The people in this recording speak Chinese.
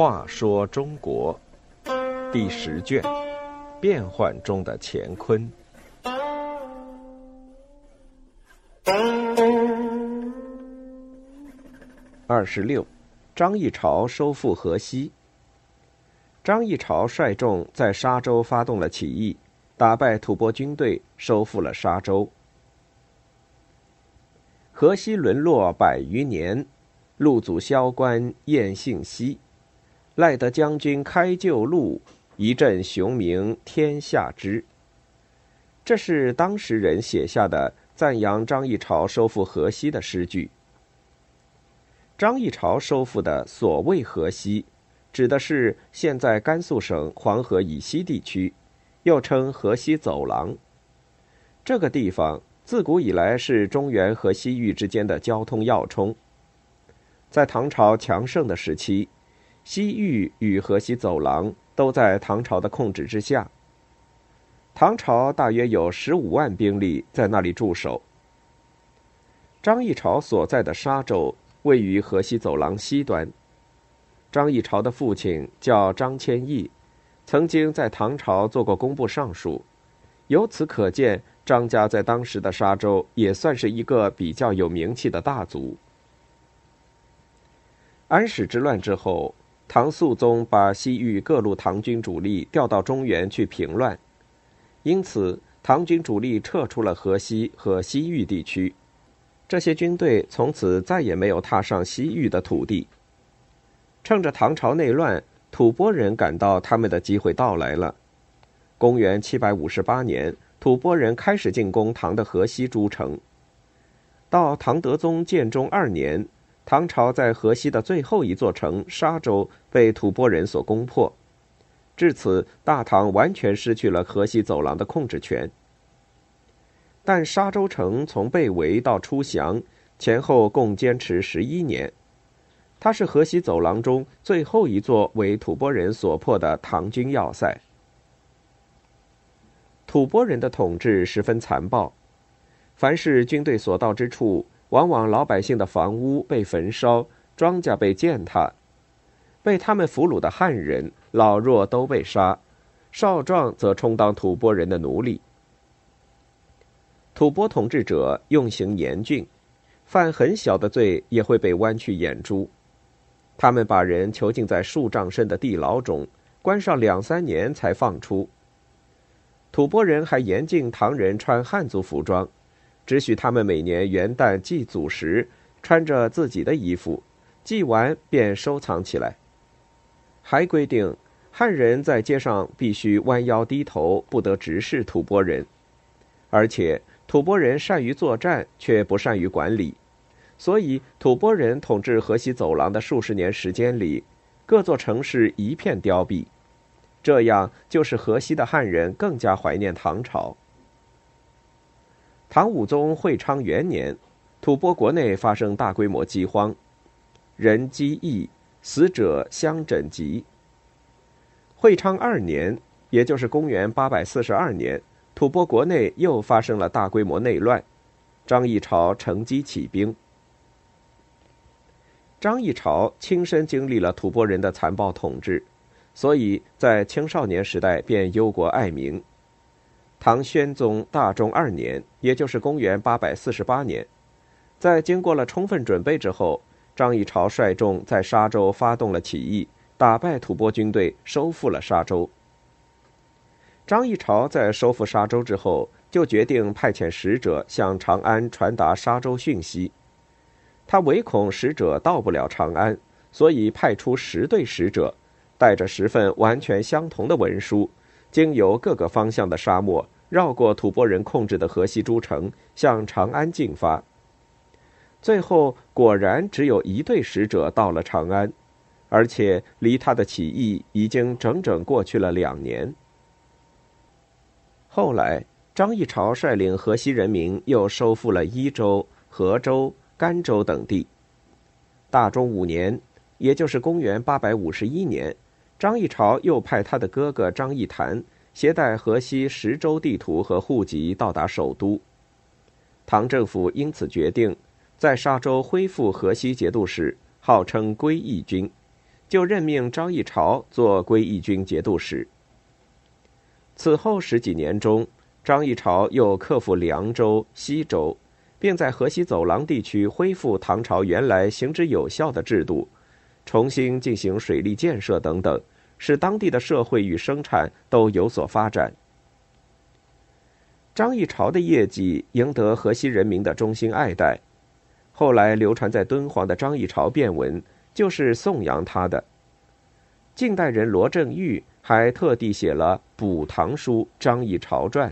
话说中国第十卷：变幻中的乾坤。二十六，张议潮收复河西。张议潮率众在沙州发动了起义，打败吐蕃军队，收复了沙州。河西沦落百余年，陆祖萧关燕信息，赖得将军开旧路，一阵雄名天下知。这是当时人写下的赞扬张议潮收复河西的诗句。张议潮收复的所谓河西，指的是现在甘肃省黄河以西地区，又称河西走廊。这个地方自古以来是中原和西域之间的交通要冲。在唐朝强盛的时期，西域与河西走廊都在唐朝的控制之下。唐朝大约有十五万兵力在那里驻守。张议潮所在的沙州。位于河西走廊西端。张议潮的父亲叫张谦益，曾经在唐朝做过工部尚书，由此可见，张家在当时的沙州也算是一个比较有名气的大族。安史之乱之后，唐肃宗把西域各路唐军主力调到中原去平乱，因此唐军主力撤出了河西和西域地区。这些军队从此再也没有踏上西域的土地。趁着唐朝内乱，吐蕃人感到他们的机会到来了。公元七百五十八年，吐蕃人开始进攻唐的河西诸城。到唐德宗建中二年，唐朝在河西的最后一座城沙州被吐蕃人所攻破，至此，大唐完全失去了河西走廊的控制权。但沙州城从被围到出降前后共坚持十一年，它是河西走廊中最后一座为吐蕃人所破的唐军要塞。吐蕃人的统治十分残暴，凡是军队所到之处，往往老百姓的房屋被焚烧，庄稼被践踏，被他们俘虏的汉人老弱都被杀，少壮则充当吐蕃人的奴隶。吐蕃统治者用刑严峻，犯很小的罪也会被剜去眼珠。他们把人囚禁在数丈深的地牢中，关上两三年才放出。吐蕃人还严禁唐人穿汉族服装，只许他们每年元旦祭祖时穿着自己的衣服，祭完便收藏起来。还规定汉人在街上必须弯腰低头，不得直视吐蕃人，而且。吐蕃人善于作战，却不善于管理，所以吐蕃人统治河西走廊的数十年时间里，各座城市一片凋敝。这样，就使河西的汉人更加怀念唐朝。唐武宗会昌元年，吐蕃国内发生大规模饥荒，人饥疫，死者相枕疾。会昌二年，也就是公元八百四十二年。吐蕃国内又发生了大规模内乱，张议潮乘机起兵。张议潮亲身经历了吐蕃人的残暴统治，所以在青少年时代便忧国爱民。唐宣宗大中二年，也就是公元八百四十八年，在经过了充分准备之后，张议潮率众在沙州发动了起义，打败吐蕃军队，收复了沙州。张议潮在收复沙州之后，就决定派遣使者向长安传达沙州讯息。他唯恐使者到不了长安，所以派出十队使者，带着十份完全相同的文书，经由各个方向的沙漠，绕过吐蕃人控制的河西诸城，向长安进发。最后果然只有一队使者到了长安，而且离他的起义已经整整过去了两年。后来，张议潮率领河西人民又收复了伊州、河州、甘州等地。大中五年，也就是公元八百五十一年，张议潮又派他的哥哥张议谈携带河西十州地图和户籍到达首都。唐政府因此决定，在沙州恢复河西节度使，号称归义军，就任命张议潮做归义军节度使。此后十几年中，张议潮又克服凉州、西州，并在河西走廊地区恢复唐朝原来行之有效的制度，重新进行水利建设等等，使当地的社会与生产都有所发展。张议潮的业绩赢得河西人民的衷心爱戴，后来流传在敦煌的张议潮变文就是颂扬他的。近代人罗振玉还特地写了《补唐书·张议潮传》。